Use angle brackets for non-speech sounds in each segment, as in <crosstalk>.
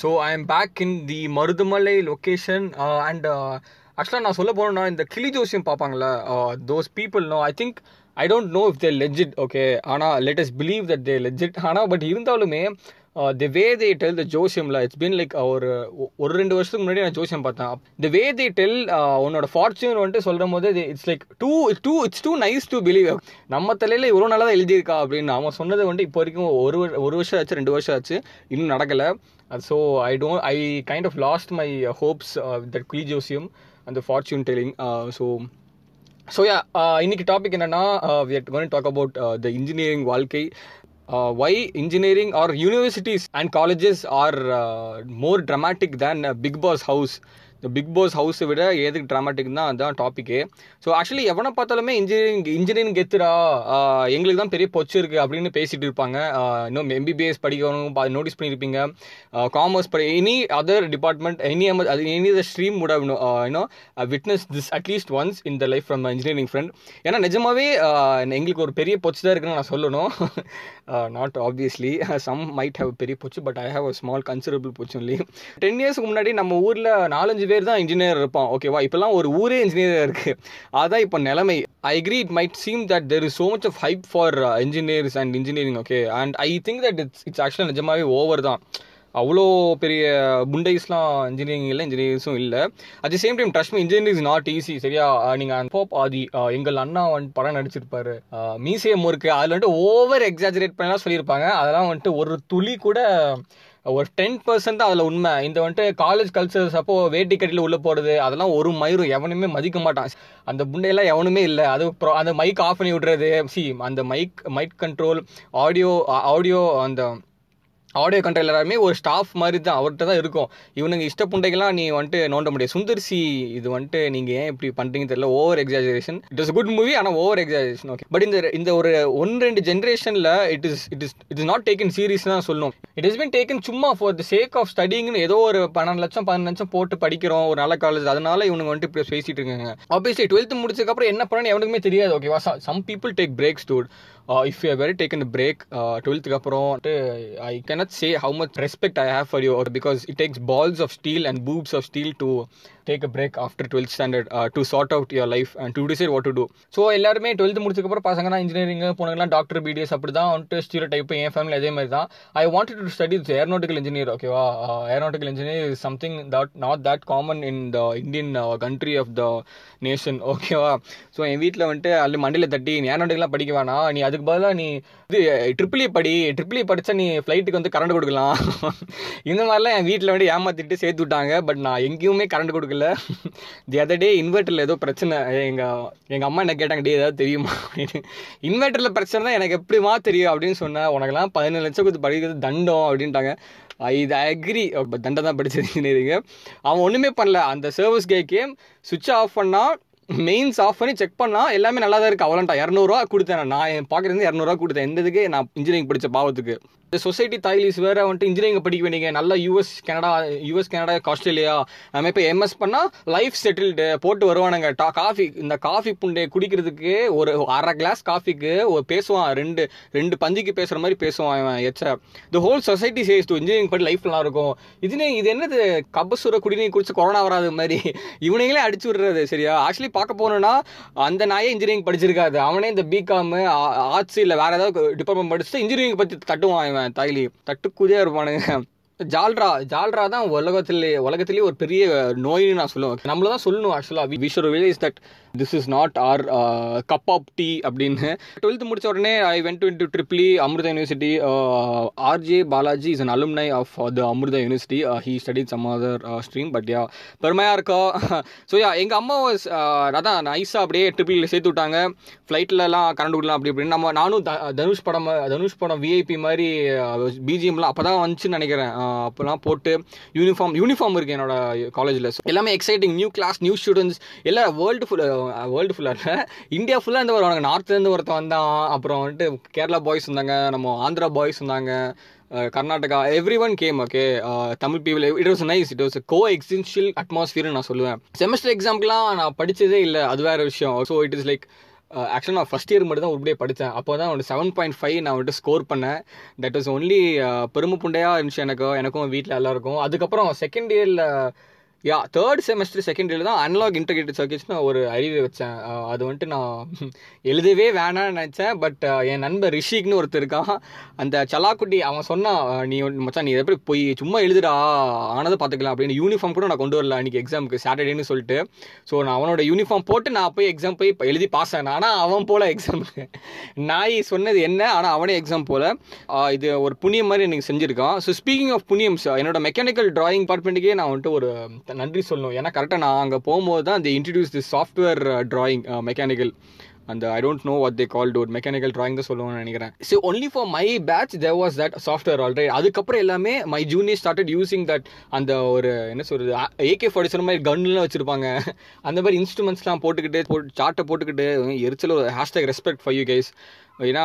So I am back in the Marudhamalai location and ஆக்சுவலாக நான் சொல்ல போனேன்னா இந்த கிளி ஜோசியம் பார்ப்பாங்களே those people no I think I don't know if they legit okay ஆனால் let's believe that they legit ஆனால் பட் இருந்தாலுமே the way they tell the ஜோசியம்ல it's been like ஒரு ஒரு ரெண்டு வருஷத்துக்கு முன்னாடி நான் ஜோசியம் பார்த்தேன். தி வே தே டெல் உன்னோட ஃபார்ச்சூன் வந்துட்டு சொல்கிற போது it's like too too it's too nice to believe நம்ம தலையில் இவ்வளோ நாளாக தான் எழுதியிருக்கா அப்படின்னு அவன் சொன்னது வந்துட்டு இப்போ வரைக்கும் ஒரு ஒரு வருஷம் ஆச்சு ரெண்டு வருஷம் ஆச்சு. இன்னும் நடக்கலை. So I don't I kind of lost my hopes that Quli ஜோசியம் அந்த fortune telling so so ya இன்னைக்கு டாபிக் என்னன்னா we are going talk about the engineering வாழ்க்கை. Why engineering or universities and colleges are uh, more dramatic than big boss house இந்த big pass ஹவுஸை விட எதுக்கு dramatic தான் அதுதான் டாப்பிக்கு ஸோ ஆக்சுவலி எவனை பார்த்தாலுமே இன்ஜினியரிங் இன்ஜினியரிங் கெத்துடா. எங்களுக்கு தான் பெரிய பொச்சு இருக்குது அப்படின்னு பேசிட்டு இருப்பாங்க. இன்னும் எம்பிபிஎஸ் படிக்கணும் நோட்டீஸ் பண்ணியிருப்பீங்க காமர்ஸ் படி எனி அதர் டிபார்ட்மெண்ட் எனி அது any the stream would have you know witness this at least once in the life from engineering friend ஏன்னா நிஜமாவே எங்களுக்கு ஒரு பெரிய பொச்சு தான் இருக்குன்னு நான் சொல்லணும். Not obviously some might have பெரிய பொச்சு but I have a small considerable பொச்சு only ten இயர்ஸ்க்கு முன்னாடி நம்ம ஊரில் நாலஞ்சு பேர் தான் இன்ஜினியர் இருப்பான் ஓகேவா இப்போலாம் ஒரு ஊரே இன்ஜினியர் இருக்குது அதான் இப்போ நிலைமை. I agree it might seem that there is so much of hype for engineers and engineering okay and I think that it's it's ஆக்சுவலாக நிஜமாவே ஓவர் தான். அவ்வளோ பெரிய புண்டைஸ்லாம் இன்ஜினியரிங் இல்லை இன்ஜினியர்ஸும் இல்லை. At the same time trust me engineering is not easy சரியா? நீங்கள் போப் ஆதி எங்கள் அண்ணா வந்துட்டு படம் நடிச்சிருப்பாரு. மீசியம் இருக்கு அதில் வந்துட்டு ஓவர் எக்ஸாஜரேட் பண்ணலாம் சொல்லியிருப்பாங்க. அதெல்லாம் வந்துட்டு ஒரு துளி கூட ஒரு டென் பர்சன்ட் தான் அதில் உண்மை. இந்த வந்துட்டு காலேஜ் கல்ச்சர்ஸ் அப்போ வேட்டி கட்டியில் உள்ளே போகிறது அதெல்லாம் ஒரு மயிரும் எவனுமே மதிக்க மாட்டான். அந்த புண்டையெல்லாம் எவனுமே இல்லை. அது அந்த மைக் ஆஃப் பண்ணி விட்றது. சி அந்த mic mic control audio audio அந்த ஆடியோ கண்ட்ரோல் எல்லாருமே ஒரு ஸ்டாஃப் மாதிரி தான் அவர்கிட்ட தான் இருக்கும். இவனுங்க இஷ்ட புண்டைக்கெல்லாம் நீ வந்துட்டு நோண்ட முடியாது. சுந்தர்சி இது வந்துட்டு நீங்கள் ஏன் இப்படி பண்ணுறீங்கன்னு தெரியல. Over exaggeration it is good movie ஆனால் ஓவர் எக்ஸாஜரேஷன் ஓகே பட் இந்த இந்த ஒரு ஒன் ரெண்டு ஜென்ரேஷனில் it is it is it is not taken serious தான் சொல்லணும். இட் இஸ் பின் டேக்கன் சும்மா ஃபார் த சேக் ஆஃப் ஸ்டடிங்னு ஏதோ ஒரு பன்னெண்டு லட்சம் பன்னெண்டு லட்சம் போட்டு படிக்கிறோம் ஒரு நல்ல காலேஜ் அதனால இவனுங்க வந்துட்டு இப்படி பேசிட்டு இருக்காங்க. ஆப்வியஸ்லி டுவெல்த் முடிச்சதுக்கப்புறம் என்ன பண்ணணும் எவனுக்குமே தெரியாது ஓகேவா some people take breaks dude if you very taken break டுவெல்த்துக்கு அப்புறம் I cannot say how much respect I have for you because it takes balls of steel and boobs of steel to take a break after twelfth standard to chart out your life and to decide what to do so எல்லாருமே twelfth முடிச்சதுக்கப்புறம் பசங்கன்னா engineering பொண்ணுங்கலாம் doctor BDS அப்படி தான் வந்துட்டு stereo type என் family அதே மாதிரி தான் I want to study aeronautical engineer ஓகேவா aeronautical engineer is something that not that common in the Indian country of the nation ஓகேவா ஸோ என் வீட்டில் வந்துட்டு அல்ல மண்டியில் தட்டி நீ ஏரோனாட்டிக்கெலாம் படிக்க வேணாம் நீ அதுக்கு பதிலாக நீ இது ட்ரிபிள் e படி ட்ரிபிள் e படித்தா நீ ஃப்ளைட்டுக்கு வந்து கரண்ட் கொடுக்கலாம். இந்த மாதிரிலாம் என் வீட்டில் வந்து ஏமாற்றிட்டு சேர்த்து விட்டாங்க. பட் நான் எங்கேயுமே கரண்ட் கொடுக்கல. தி அதர் டே இன்வெர்ட்டரில் ஏதோ பிரச்சனை எங்கள் எங்கள் அம்மா என்ன கேட்டாங்க டே ஏதாவது தெரியுமா? அப்படின்னு. இன்வெர்ட்டரில் பிரச்சனை தான் எனக்கு எப்படிமா தெரியும் அப்படின்னு சொன்னேன். உனக்கெல்லாம் பதினேழு லட்சம் கொடுத்து படிக்கிறது தண்டம் அப்படின்ட்டாங்க. இது அக்ரி தண்டை தான் படிச்சது அவன் ஒன்றுமே பண்ணல. அந்த சர்வீஸ் கேக்கே சுவிட்ச் ஆஃப் பண்ணால் மெயின்ஸ் ஆஃப் பண்ணி செக் பண்ணால் எல்லாமே நல்லா தான் இருக்குது அவ்வளோண்டா இரநூறுவா கொடுத்தேன் நான். பார்க்குறது இரநூறுவா கொடுத்தேன். இந்த இதுக்கு நான் இன்ஜினியரிங் படித்த பாவத்துக்கு. இந்த சொசைட்டி தாய்லிஸ் வேற வந்துட்டு இன்ஜினியரிங் படிக்க வேண்டிய நல்லா US Canada US Canada Australia நம்ம இப்போ எம்எஸ் பண்ணால் லைஃப் செட்டில்டு போட்டு வருவானுங்க. டா காஃபி இந்த காஃபி புண்டை குடிக்கிறதுக்கு ஒரு அரை கிளாஸ் காஃபிக்கு ஒரு பேசுவான். ரெண்டு ரெண்டு பஞ்சுக்கு பேசுகிற மாதிரி பேசுவான் அவன் எச்ச. The whole society says to engineering படி லைஃப் நல்லா இருக்கும் இதுனே இது என்னது? கபசுர குடிநீர் குடிச்சு கொரோனா வராது மாதிரி. இவனுங்களே அடிச்சு விடுறது சரியா? ஆக்சுவலி பார்க்க போனோம்னா அந்த நாயே இன்ஜினியரிங் படிச்சிருக்காது. அவனே இந்த பிகாம் ஆர்ட்ஸ் இல்லை வேற ஏதாவது டிபார்ட்மெண்ட் படிச்சுட்டு இன்ஜினியரிங் பற்றி தட்டுவான் இவன். தாய்லி தட்டுக்குதியா இருப்பானுங்க. ஜால்ரா ஜால்ரா தான் உலகத்திலே உலகத்திலேயே ஒரு பெரிய நோயின்னு நான் சொல்லுவேன். நம்மள தான் சொல்லணும் ஆக்சுவலாக we should realize that this is not our cup of tea அப்படின்னு. டுவெல்த் முடிச்ச உடனே I went to ட்ரிப்ளி Amrita university RJ Balaji is an alumni of the Amrita university he study some other stream but ya பெருமையாக இருக்கா? So yeah எங்கள் அம்மா uh, அதான் நைஸாக அப்படியே ட்ரிபிளில் சேர்த்து விட்டாங்க. ஃப்ளைட்லலாம் கரண்ட் விடலாம் அப்படி இப்படின்னு. நம்ம நானும் தனுஷ் படம் தனுஷ் படம் விஐபி மாதிரி uh, பிஜிஎம்லாம் அப்போ தான் வந்துச்சுன்னு நினைக்கிறேன். Uh, அப்போலாம் போட்டு யூனிஃபார்ம் யூனிஃபார்ம் இருக்குது என்னோட காலேஜில் எல்லாமே exciting new class new students எல்லாம் வேர்ல்டு ஃபுல் வேர்ல்டு ஃபுல்லாக இந்தியா ஃபுல்லாக இருந்து வருவாங்க நார்த்லேருந்து ஒருத்தன் வந்தான் அப்புறம் வந்துட்டு கேரளா பாய்ஸ் இருந்தாங்க நம்ம ஆந்திரா பாய்ஸ் இருந்தாங்க Karnataka everyone came okay Tamil people it was nice it was co existential அட்மாஸ்பியர்னு நான் சொல்லுவேன். செமஸ்டர் எக்ஸாம்க்குலாம் நான் படித்ததே இல்லை அது வேறு விஷயம். So it is like Uh, ஆக்சுவலாக நான் ஃபஸ்ட் இயர் மட்டும் தான் உருப்படியே படித்தேன். அப்போ தான் ஒரு செவன் பாயிண்ட் ஃபைவ் நான் வந்துட்டு ஸ்கோர் பண்ணேன். தட் இஸ் ஒன்லி uh, பெருமை புண்டையாக இருந்துச்சு எனக்கு. எனக்கும் வீட்டில் எல்லாருக்கும். அதுக்கப்புறம் செகண்ட் இயரில் yeah third semester second year தான் அனலாக் இன்டகிரேட்டட் சர்க்கியூட்ஸ்னு ஒரு அறிவு வச்சேன். அது வந்துட்டு நான் <laughs> எழுதவே வேணாம்னு நினச்சேன் பட் என் நண்பர் ரிஷிக்னு ஒருத்தர் இருக்கான். அந்த சலாக்குட்டி அவன் சொன்னான் நீ வந்து- மச்சான் நீ எப்படி போய் சும்மா எழுதுடா ஆனதை பார்த்துக்கலாம் அப்படின்னு யூனிஃபார்ம் கூட நான் கொண்டு வரல அன்றைக்கி எக்ஸாமுக்கு சாட்டர்டேன்னு சொல்லிட்டு. ஸோ நான் அவனோட யூனிஃபார்ம் போட்டு நான் போய் எக்ஸாம் போய் எழுதி பாஸ் ஆனேன். ஆனால் அவன் போல எக்ஸாமுக்கு நாய் சொன்னது என்ன ஆனால் அவனே எக்ஸாம் போல. இது ஒரு புண்ணியம் மாதிரி எனக்கு செஞ்சுருக்கான். ஸோ ஸ்பீக்கிங் ஆஃப் புண்ணியம்ஸ் என்னோட மெக்கானிக்கல் டிராயிங் டிபார்ட்மெண்ட்டுக்கே நான் வந்துட்டு ஒரு நன்றி சொல்லணும். ஏன்னா கரெக்டாக நான் அங்கே போகும்போது தான் இந்த introduce the software drawing mechanical அந்த I don't know what they call ஒரு மெக்கானிக்கல் ட்ராயிங் தான் சொல்லுவோம்னு நினைக்கிறேன். So only for my batch there was that software already அதுக்கப்புறம் எல்லாமே my junior started using that அந்த ஒரு என்ன சொல்றது ஏகே ஃபார்ட்டி செவன் மாதிரி கன்லாம் வச்சிருப்பாங்க. அந்த மாதிரி இன்ஸ்ட்ருமெண்ட்ஸ்லாம் போட்டுக்கிட்டு போட்டு சார்ட்டை போட்டுக்கிட்டு எரிச்சல் ஒரு hashtag respect for you guys ஏன்னா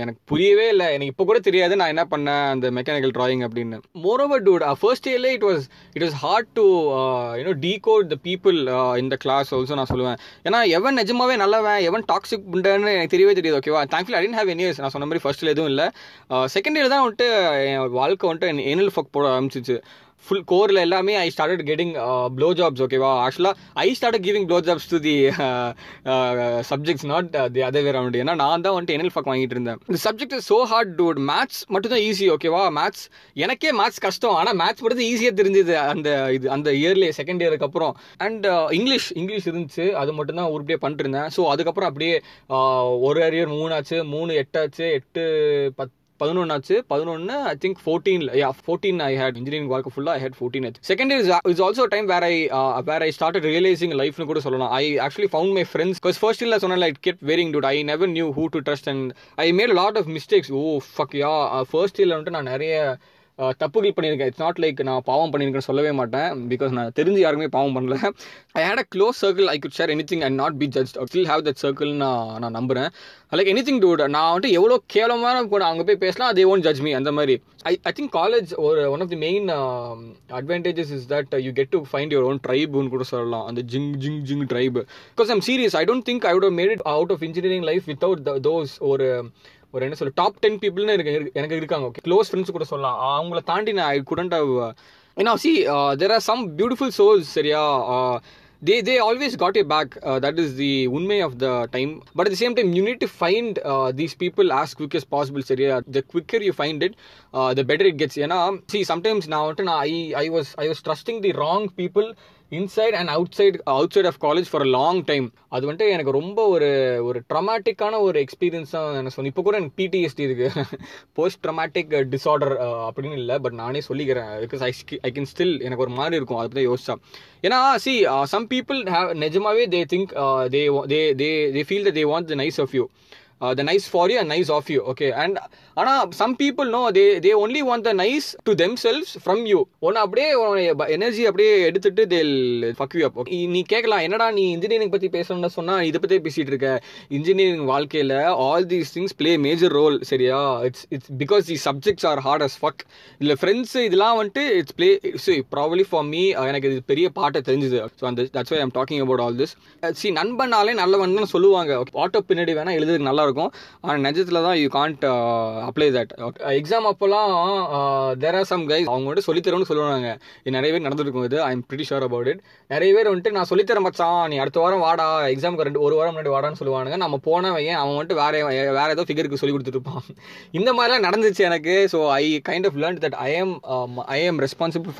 எனக்கு புரியவே இல்லை. எனக்கு இப்போ கூட தெரியாது நான் என்ன பண்ணேன் அந்த மெக்கானிக்கல் டிராயிங் அப்படின்னு. மோரோவர் டூட் ஃபர்ஸ்ட் இயர்ல it was it was hard to you know decode the people இந்த கிளாஸ் ஆல்சோ நான் சொல்லுவேன். ஏன்னா எவன் நிஜமாவே நல்லவன் எவன் டாக்ஸிக் புண்டன்னு எனக்கு தெரியவே தெரியாது ஓகேவா thankful I didn't have any நான் சொன்ன மாதிரி ஃபர்ஸ்ட் எதுவும் இல்லை. செகண்ட் இயர் தான் வந்துட்டு என் வாழ்க்கை வந்துட்டு எனல் ஃபக் போட ஆரம்பிச்சிச்சு. ஃபுல் கோரில் எல்லாமே I started getting blow jobs ஓகேவா ஆக்சுவலாக I start giving blow jobs to the subjects not the other way round ஏன்னா நான் தான் வந்துட்டு என்எல் ஃபக் வாங்கிட்டு இருந்தேன். இந்த subject is so hard dude maths மட்டும் தான் ஈஸி ஓகேவா மேத்ஸ் எனக்கே மேத்ஸ் கஷ்டம். ஆனால் மேத்ஸ் மட்டும் ஈஸியாக தெரிஞ்சது அந்த இது அந்த இயர்லேயே செகண்ட் இயருக்கு அப்புறம். அண்ட் இங்கிலீஷ் இங்கிலீஷ் இருந்துச்சு. அது மட்டும் தான் உருப்படியாக பண்ணிட்டு இருந்தேன். ஸோ அதுக்கப்புறம் அப்படியே uh, ஒரு அரியர் மூணாச்சு மூணு எட்டாச்சு எட்டு பதினொன்று பதினொன்னாச்சு பதினொன்று I think fourteen yeah fourteen I hate engineering வாழ்க்கை ஃபுல்லாக ஐ ஹேட் ஃபோர்டீன் ஆச்சு. Second year is also time where I where I start realising லைஃப்னு கூட சொல்லலாம். I actually found my friends because first இல்லை சொன்னேன் it get wearing dude I never knew who to trust and I made lot of mistakes oh fuck yeah first இயரில் வந்துட்டு நான் நிறைய தப்புகள் பண்ணியிருக்கேன் இட்ஸ் நாட் லைக் நான் பாவம் பண்ணியிருக்கேன்னு சொல்லவே மாட்டேன். பிகாஸ் நான் தெரிஞ்சு யாருமே பாவம் பண்ணல. I had a close circle I could share anything and not be judge still have that circle நான் நான் நம்புறேன். லைக் எனி திங் டூட் நான் வந்துட்டு எவ்வளோ கேவலமான கூட அவங்க போய் பேசலாம் அதே ஓன் ஜட்ஜ் மீ அந்த மாதிரி. ஐ ஐ திங்க் காலேஜ் ஒரு one of the main advantages is that you get to find your own ட்ரைப்னு கூட சொல்லலாம். அந்த ஜிங் ஜிங் ஜிங் tribe because I'm serious I don't think I would made it out of engineering life without those ஒரு ஒரு என்ன சொல்ல டாப் டென் பீப்புள்னு இருக்கு எனக்கு இருக்காங்க ஓகே க்ளோஸ் ஃப்ரெண்ட்ஸ் கூட சொல்லலாம் அவங்கள தாண்டி நான் ஐ குடண்ட் ஹவ் ஏன்னா see there are some beautiful souls சரியா they they always got a back that is the உண்மை of the time but at same time you need to find these people as quick as possible சரியா the quicker you find it the better it gets ஏன்னா see sometimes நான் வந்துட்டு நான் I I was I was trusting the wrong people inside and out side outside of college for a long time அது வந்துட்டு எனக்கு ரொம்ப ஒரு ஒரு ட்ரமாட்டிக்கான ஒரு எக்ஸ்பீரியன்ஸ் தான் எனக்கு சொன்னேன். இப்போ கூட எனக்கு பிடிஎஸ்டி இருக்கு. போஸ்ட் ட்ரமாட்டிக் டிஸார்டர் அப்படின்னு இல்லை பட் நானே சொல்லிக்கிறேன். Because I I can still எனக்கு ஒரு மாதிரி இருக்கும். அதை பற்றி யோசிச்சா. ஏன்னா சி சம் பீப்புள் ஹேவ் நிஜமாவே they think they they they they feel the they want the nice of you the nice for you and nice of you okay and ஆனால் some people no they they only want the nice to themselves from you ஒன்று அப்படியே energy அப்படியே எடுத்துட்டு தேல் fuck you up நீ கேட்கலாம் என்னடா நீ இன்ஜினியரிங் பற்றி பேசணும்னு சொன்னால் இதை பற்றி பேசிகிட்டு இருக்க. இன்ஜினியரிங் வாழ்க்கையில் all these things play major role சரியா? It's it's because the subjects are hard as fuck இல்லை ஃப்ரெண்ட்ஸ் இதெல்லாம் வந்துட்டு it's play see probably for me எனக்கு இது பெரிய uh, பாட்டை தெரிஞ்சுது. ஸோ அந்த that's why I'm talking about all this see நண்பனாலே நல்லவன் சொல்லுவாங்க. ஆட்டோ பின்னாடி வேணால் எழுதுறதுக்கு நல்லா இருக்கும் ஆனால் நிஜத்தில் தான் you can't apply that exam அப்போல்லாம் தேர் ஆர் சம் கைஸ் அவங்க வந்துட்டு சொல்லித்தரோன்னு சொல்லுவாங்க. இது நிறைய பேர் நடந்துருக்கும் இது. I am pretty sure about it நிறைய பேர் வந்துட்டு நான் சொல்லித்தரேன் மச்சான். நீ அடுத்த வாரம் வாடா. எக்ஸாமுக்கு ரெண்டு ஒரு வாரம் முன்னாடி வாடான்னு சொல்லுவானுங்க. நம்ம போனவன் அவன் வந்துட்டு வேற வேற ஏதோ ஃபிகருக்கு சொல்லி கொடுத்துருப்பான் இந்த மாதிரிலாம் நடந்துச்சு எனக்கு. So I kind of learn that I am I am responsible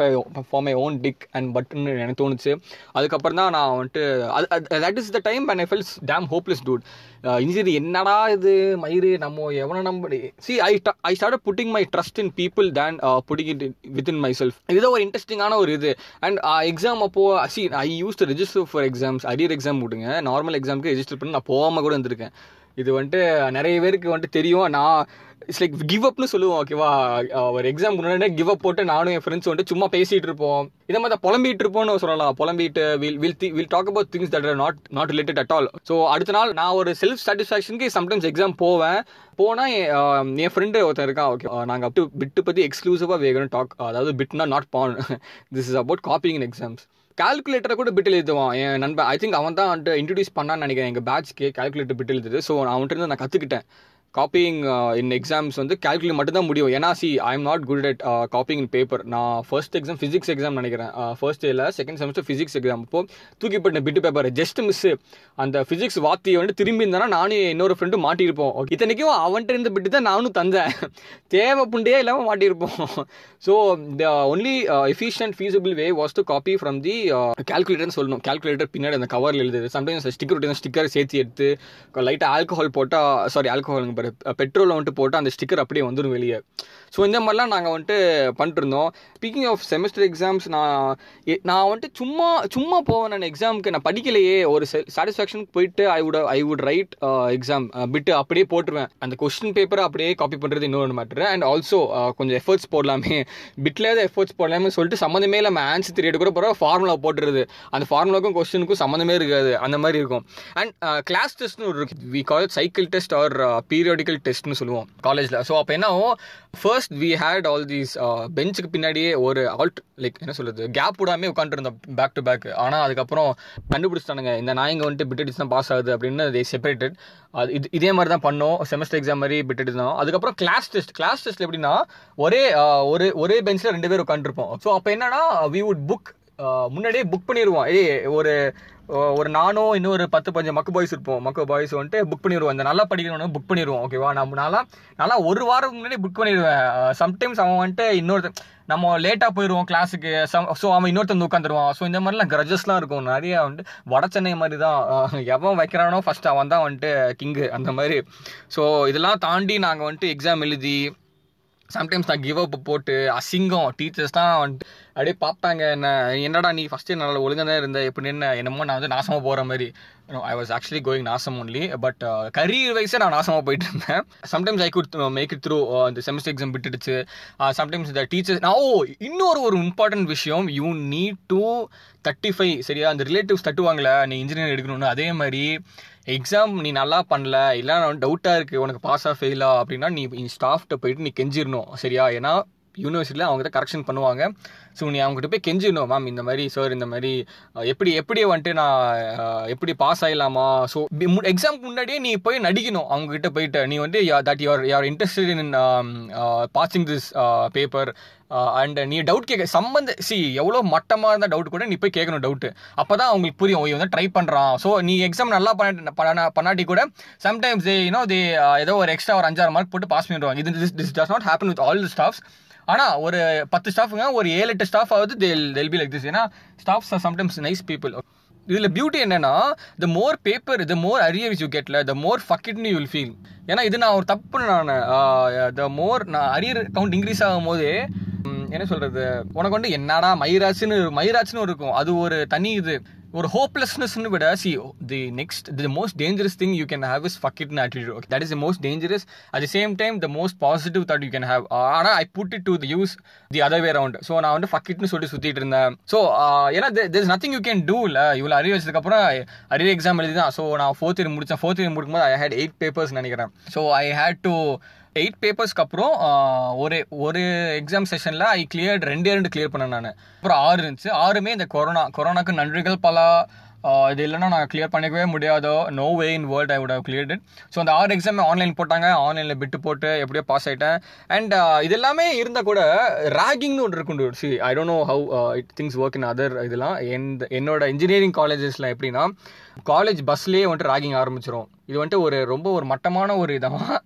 for my own dick and button எனக்கு தோணுச்சு. அதுக்கப்புறம் தான் நான் வந்துட்டு that is the time and I fells damn hopeless dude engineer என்னடா இது? மயிறு நம்ம எவனை நம்ப see I I start putting my trust in people then putting it with in myself இதுதான் ஒரு இன்ட்ரெஸ்டிங்கான ஒரு இது. அண்ட் எக்ஸாம் uh, அப்போ see I use to register for exams arrear exam விடுங்க. நார்மல் எக்ஸாமுக்கு ரெஜிஸ்டர் பண்ணி நான் போகாமல் கூட வந்திருக்கேன் இது வந்துட்டு நிறைய பேருக்கு வந்துட்டு தெரியும். நான் இட்ஸ் லைக் கிவ் அப்னு சொல்லுவோம் ஓகேவா ஒரு எக்ஸாம் முன்னாடி கிவ் அப் போட்டு நானும் என் ஃப்ரெண்ட்ஸ் வந்துட்டு சும்மா பேசிட்டு இருப்போம். இதை மாதிரி புலம்பிட்டு இருப்போம்னு சொல்லலாம். புலம்பிட்டு will will the will talk about things that are not not related at all so அடுத்த நாள் நான் ஒரு செல்ஃப் சாட்டிஸ்ஃபேக்ஷனுக்கு சம்டைம்ஸ் எக்ஸாம் போவேன். போனால் என் ஃப்ரெண்டு ஒருத்தன் இருக்கான் ஓகே நாங்கள் அப் பிட்டு பற்றி எக்ஸ்க்ளூசிவாக வேகணும் டாக் அதாவது பிட்னா not ban this is about copying in exams கால்குலேட்டரை கூட பிட் எழுதுவான். என் நண்பன் ஐ திங்க் அவன் தான் வந்துட்டு இன்ட்ரடியூஸ் பண்ணான்னு நினைக்கிறேன். எங்கள் பேட்ச்க்கு கால்குலேட்டர் பிட் எழுதுது. ஸோ நான் அவன்கிட்ட இருந்து நான் கற்றுக்கிட்டேன் காப்பிங் இன் எக்ஸாம்ஸ் வந்து கால்குலேட் மட்டும் தான் முடியும். ஏன்னா see I am not good at copying in paper நான் ஃபர்ஸ்ட் எக்ஸாம் ஃபிசிக்ஸ் எக்ஸாம் நினைக்கிறேன். ஃபர்ஸ்ட் இயரில் செகண்ட் செமஸ்டர் ஃபிசிக்ஸ் எக்ஸாம் அப்போ தூக்கி போட்ட பிட்டு பேப்பர் ஜஸ்ட் மிஸ் அந்த ஃபிசிக்ஸ் வாத்தியை வந்து திரும்பி இருந்தானா நானும் இன்னொரு ஃப்ரெண்டு மாட்டியிருப்போம். இத்தனைக்கும் அவன்கிட்ட இருந்த பிட்டு தான் நானும் தந்தேன். <laughs> தேவை புண்டையே இல்லாமல் மாட்டியிருப்போம். So the only efficient feasible way was to copy from the கால்குலேட்டர்னு சொல்லணும். கால்குலேட்டர் பின்னாடி அந்த கவரில் எழுதுது சம்டைம்ஸ் ஸ்டிக்கர் ஒட்டி ஸ்டிக்கர் சேர்த்து எடுத்து லைட்டாக ஆல்கஹால் போட்டால் சாரி ஆல்கஹாலுங்க பெட்ரோலை வந்துட்டு போட்டால் அந்த ஸ்டிக்கர் அப்படியே வந்துடும் வெளியே. ஸோ இந்த மாதிரிலாம் நாங்கள் வந்துட்டு பண்ணிட்டுருந்தோம். ஸ்பீக்கிங் ஆஃப் செமஸ்டர் எக்ஸாம்ஸ் நான் எ- நான் வந்துட்டு சும்மா சும்மா போவேன் நான் எக்ஸாமுக்கு நான் படிக்கலையே. ஒரு சாட்டிஸ்ஃபேக்ஷனுக்கு போயிட்டு I would I would write exam bit அப்படியே போட்டுருவேன். அந்த கொஸ்டின் பேப்பரை அப்படியே காப்பி பண்ணுறது இன்னொரு மேட்ரு அண்ட் ஆல்சோ கொஞ்சம் எஃபர்ட்ஸ் போடலாமே. பிட்லேயாவது எஃபர்ட்ஸ் போடலாமே சொல்லிட்டு சம்மந்தமே நம்ம ஆன்சர் தெரியாது கூட போகிற ஃபார்முலா போட்டுருது அந்த ஃபார்முலாக்கும் கொஸ்டினுக்கும் சம்மந்தமே இருக்காது. அந்த மாதிரி இருக்கும். அண்ட் கிளாஸ் டெஸ்ட்னு ஒரு we call cycle test or periodical டெஸ்ட்னு சொல்லுவோம். காலேஜில் ஸோ அப்போ என்ன ஆகும்? First we had all these பெஞ்சுக்கு பின்னாடியே ஒரு ஆல்ட் லைக் என்ன சொல்கிறது கேப் விடாமே உட்காந்துருந்தோம் பேக் டு பேக் ஆனால் அதுக்கப்புறம் கண்டுபிடிச்சிட்டானுங்க. இந்த நாயங்க வந்துட்டு பிட் அடிச்சு தான் பாஸ் ஆகுது அப்படின்னு தே செப்பரேட்டட் அது இது இதே மாதிரி தான் பண்ணோம். செமஸ்டர் எக்ஸாம் மாதிரி பிட் அடிச்சு தான். அதுக்கப்புறம் கிளாஸ் டெஸ்ட் கிளாஸ் டெஸ்ட் எப்படின்னா ஒரே ஒரு ஒரே பெஞ்சில் ரெண்டு பேர் உட்காந்துருப்போம் ஸோ அப்போ என்னன்னா வி வுட் புக் முன்னாடியே புக் பண்ணிடுவோம் ஏய் ஒரு ஒரு நானும் இன்னொரு பத்து பஞ்சு மக்கு பாய்ஸ் இருப்போம். மக்கு பாய்ஸ் வந்துட்டு புக் பண்ணிடுவோம் இந்த நல்லா படிக்கிறவனு புக் பண்ணிடுவோம் ஓகேவா நம்ம நல்லா நல்லா ஒரு வாரம் முன்னாடி புக் பண்ணிடுவேன். சம்டைம்ஸ் அவன் வந்துட்டு இன்னொரு நம்ம லேட்டாக போயிடுவோம் கிளாஸுக்கு ஸோ அவன் இன்னொருத்தன் உட்காந்துருவான் ஸோ இந்த மாதிரிலாம் கிரஜஸ்லாம் இருக்கும். நிறைய வந்துட்டு வட சென்னை மாதிரி தான். எவன் வைக்கிறானோ ஃபர்ஸ்ட் அவன் தான் வந்துட்டு கிங்கு அந்த மாதிரி. ஸோ இதெல்லாம் தாண்டி நாங்கள் வந்துட்டு எக்ஸாம் எழுதி சம்டைம்ஸ் நான் கிவ் அப் போட்டு அசிங்கம் டீச்சர்ஸ் தான் வந்துட்டு அப்படியே பார்ப்பாங்க என்ன என்னடா நீ ஃபஸ்ட்டு நல்லா ஒழுங்காக தான் இருந்த எப்படி என்ன என்னமோ நான் வந்து நாசமாக போகிற மாதிரி. ஐ வாஸ் ஆக்சுவலி கோயிங் நாசம் ஒன்லி பட் கரியர் வைஸே நான் நாசமாக போயிட்டு இருந்தேன். Sometimes I could make it through இந்த செமஸ்டர் எக்ஸாம் விட்டுடுச்சு. சம்டைம்ஸ் இந்த டீச்சர்ஸ் நான் ஓ இன்னொரு ஒரு இம்பார்ட்டன்ட் விஷயம் you need to thirty five சரியா? அந்த ரிலேட்டிவ்ஸ் தட்டுவாங்களே நீ இன்ஜினியர் எடுக்கணும்னு அதே மாதிரி எக்ஸாம் நீ நல்லா பண்ணல இல்லை டவுட்டாக இருக்குது உனக்கு பாஸாக ஃபெயிலா அப்படின்னா நீ ஸ்டாஃப்ட்ட போயிட்டு நீ கெஞ்சிடணும் சரியா? ஏன்னா யூனிவர்சிட்டியில் அவங்க தான் கரெக்ஷன் பண்ணுவாங்க. ஸோ நீ அவங்ககிட்ட போய் கெஞ்சிடணும். மேம் இந்த மாதிரி சார் இந்த மாதிரி எப்படி எப்படி வந்துட்டு நான் எப்படி பாஸ் ஆகிடலாமா ஸோ எக்ஸாம்க்கு முன்னாடியே நீ போய் நடிக்கணும். அவங்ககிட்ட போயிட்டு நீ வந்து that you're you're interested in passing this paper and நீ டவுட் கேட்க சம்மந்த சி எவ்வளோ மட்டமாக இருந்தால் டவுட் கூட நீ போய் கேட்கணும் டவுட்டு அப்போ தான் அவங்களுக்கு புரியும். ஓ, வந்து ட்ரை பண்ணுறான் ஸோ நீ எக்ஸாம் நல்லா பண்ண- பண்ணாட்டி கூட சம்டைம்ஸ் தே யூனோ தே ஏதோ ஒரு எக்ஸ்ட்ரா ஒரு அஞ்சாறு மார்க் போட்டு பாஸ் பண்ணிடுவாங்க. இது this this does not happen with all the staffs ஆனால் ஒரு பத்து ஸ்டாஃபுங்க ஒரு ஏழு எட்டு ஸ்டாஃப் ஆகுது they'll they'll be like this ஏன்னா staffs are sometimes nice people இதில் பியூட்டி என்னன்னா the more paper the more arrears you கெட்ல the more ஃபக்கிட்னு யூல் ஃபீல் ஏன்னா இது நான் ஒரு தப்பு நான் த மோர் நான் அரியர் கவுண்ட் இன்க்ரீஸ் ஆகும் போது என்ன சொல்றது? உனக்கு வந்து என்னடா மயிராச்சுன்னு மயிராச்சுன்னு இருக்கும். அது ஒரு தனி இது. ஒரு ஹோப்லெஸ்னஸ்னு விட see the next the most dangerous thing you can have is fuck it attitude okay that is the most dangerous at the same time the most positive that you can have ஆனால் I put it to the use the other way round so நான் வந்து fuck இட்னு சொல்லி சுற்றிட்டு இருந்தேன். So ஏன்னா there nothing you can do இல்லை. இவ்வளோ அறிவு வச்சதுக்கப்புறம் அரியர் எக்ஸாம் எழுதி தான். ஸோ நான் ஃபோர்த் இயர் முடித்தேன் ஃபோர்த் இயர் முடிக்கும்போது ஐ ஹேட் எயிட் பேப்பர்ஸ் நினைக்கிறேன். So I had to eight பேப்பர்ஸ்க்கு அப்புறம் ஒரு ஒரு எக்ஸாம் செஷனில் ஐ கிளியர் ரெண்டே ரெண்டு கிளியர் பண்ணேன் நான். அப்புறம் ஆறு இருந்துச்சு. ஆறுமே இந்த கொரோனா கொரோனாக்கு நன்றிகள் பல. இது இல்லைன்னா நான் கிளியர் பண்ணிக்கவே முடியாதோ? No way in world I would have cleared it so அந்த ஆறு எக்ஸாம் ஆன்லைன் போட்டாங்க. ஆன்லைனில் பிட்டு போட்டு எப்படியோ பாஸ் ஆகிட்டேன் அண்ட் இது எல்லாமே இருந்தால் கூட ராகிங்னு ஒன்று இருக்குண்டு see I don't know how it things work in other இதெல்லாம். எந்த என்னோட இன்ஜினியரிங் காலேஜஸில் எப்படின்னா காலேஜ் பஸ்லேயே வந்துட்டு ராகிங் ஆரம்பிச்சிரும். இது வந்துட்டு ஒரு ரொம்ப ஒரு மட்டமான ஒரு இதாக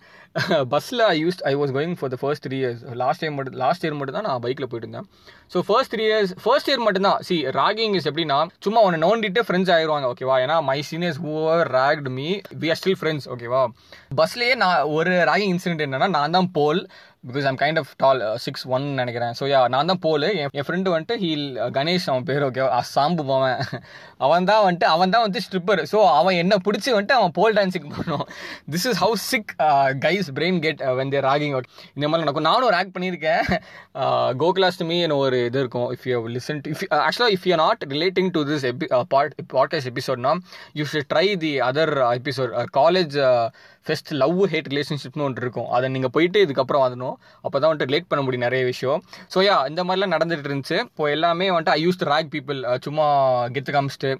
பஸ்ஸில் I use I was going for the first three years last year மட்டும் லாஸ்ட் இயர் மட்டும் தான் நான் பைக்கில் போயிட்டு இருந்தேன். So first three years first year மட்டும் தான் சி ராகிங் இஸ் எப்படின்னா சும்மா உன்னை நோண்டிட்டு ஃப்ரெண்ட்ஸ் ஆயிடுவாங்க ஓகேவா ஏன்னா my seniors who were ragged me we are still friends ஓகேவா பஸ்லேயே நான் ஒரு ராகிங் இன்சிடென்ட் என்னன்னா நான் தான் pole. Because I'm kind of tall six one நினைக்கிறேன். ஸோ யா நான் தான் போல். என் என் ஃப்ரெண்டு வந்துட்டு ஹீல் கணேஷ் uh, அவன் பேர் ஓகே சாம்பு போவன். <laughs> அவன் தான் வந்துட்டு அவன் தான் வந்து ஸ்ட்ரிப்பர் ஸோ அவன் என்ன பிடிச்சி வந்துட்டு அவன் போல் டான்ஸுக்கு போனோம் this is how sick guys brain get when there ragging out இந்த மாதிரி நடக்கும். நானும் ரேக் பண்ணியிருக்கேன். <laughs> Uh, கோகுலாஷ்டமி ஒரு இது இருக்கும். If you listen to if ஆக்சுவலாக if you not relating to this எபி pot podcast எபிசோட்னா you should try the other episode college first love hate ரிலேஷன்ஷிப்னு ஒன்று இருக்கும். அதை நீங்கள் போயிட்டு இதுக்கப்புறம் அதை அப்போ தான் வந்துட்டு லேட் பண்ண முடியும் நிறைய விஷயம். ஸோ யா இந்த மாதிரிலாம் நடந்துட்டு இருந்துச்சு. இப்போ எல்லாமே வந்துட்டு ஐ யூஸ் ரேக் பீப்புள் சும்மா கெத்து காமிச்சிட்டு.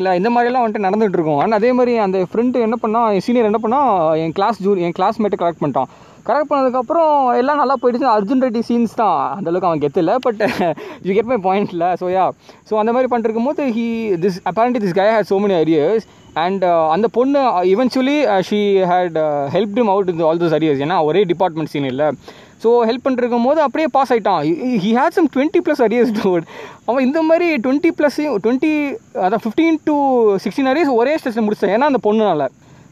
இல்லை இந்த மாதிரிலாம் வந்துட்டு நடந்துட்டு இருக்கும். ஆனால் அதே மாதிரி அந்த ஃப்ரெண்டு என்ன பண்ணால் என் சீனியர் என்ன பண்ணால் என் கிளாஸ் ஜூ என் கிளாஸ்மேட்டை கரெக்ட் பண்ணிட்டான். கரெக்ட் பண்ணதுக்கப்புறம் எல்லாம் நல்லா போயிடுச்சு. அர்ஜுன் ரெட்டி சீன்ஸ் தான். அந்த அளவுக்கு அவன் கெத்தில் பட் யூ கெட் மை இல்லை. ஸோ யா ஸோ அந்த மாதிரி பண்ணிருக்கும் போது he this apparently this guy had so many arrears and அந்த பொண்ணு eventually she had help him out in all those ideas ஏன்னா ஒரே டிபார்ட்மெண்ட் சீன் இல்லை. ஸோ ஹெல்ப் பண்ணிருக்கும் போது அப்படியே பாஸ் ஆகிட்டான் he had some twenty plus arrears டோட் அவன் இந்த மாதிரி டுவெண்ட்டி ப்ளஸ் டுவெண்ட்டி அதான் ஃபிஃப்டீன் டு சிக்ஸ்டீன் அரியர்ஸ் ஒரே ஸ்டேஷன் முடிச்சேன் ஏன்னா அந்த பொண்ணுனால.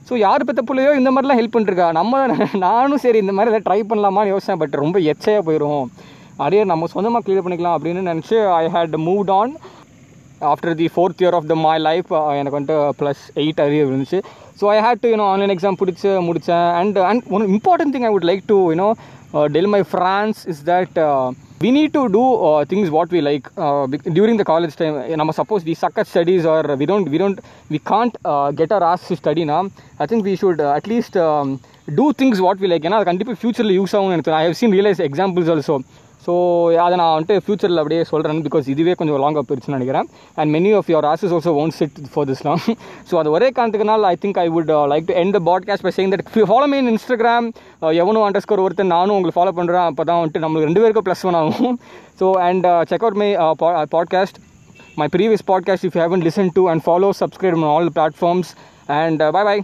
ஸோ யார் பெற்ற பிள்ளையோ இந்த மாதிரிலாம் ஹெல்ப் பண்ணிருக்கா? நம்ம நானும் சரி இந்த மாதிரி எதாவது ட்ரை பண்ணலாமான்னு யோசிச்சேன் பட் ரொம்ப எச்சையாக போயிடும் அரியர் நம்ம சொந்தமாக கிளியர் பண்ணிக்கலாம் அப்படின்னு நினச்சி I had moved on after the fourth year of the my life எனக்கு வந்துட்டு ப்ளஸ் எயிட் அரியர் இருந்துச்சு. So I had to you know online exam பிடிச்சி முடித்தேன் and and one important thing I would like to you know tell my friends is that we need to do uh, things what we like uh, bec- during the college time நம்ம suppose we suck at studies or we don't we don't we can't uh, get our ass to study now i think we should uh, at least um, do things what we like ஏன்னா அது கண்டிப்பாக ஃபியூச்சரில் use ஆகும் எனக்கு I have seen realise examples also so அதை நான் வந்துட்டு ஃபியூச்சரில் அப்படியே சொல்கிறேன் பிகாஸ் இதுவே கொஞ்சம் லாங்காக போயிருச்சுன்னு நினைக்கிறேன். And many of your asses also one sit for this long so அது ஒரே காரணத்துக்குனால் I think I would like to end the podcast by saying that follow me Instagram எவனும் அண்டர் ஸ்கோர் ஒருத்தர் நானும் உங்களுக்கு ஃபாலோ பண்ணுறேன் அப்போ தான் வந்துட்டு நம்மளுக்கு ரெண்டு பேருக்கும் ப்ளஸ் ஒன் ஆகும். So and check out my podcast my previous podcast if you haven't listened to and follow subscribe on all by platforms. And uh, bye bye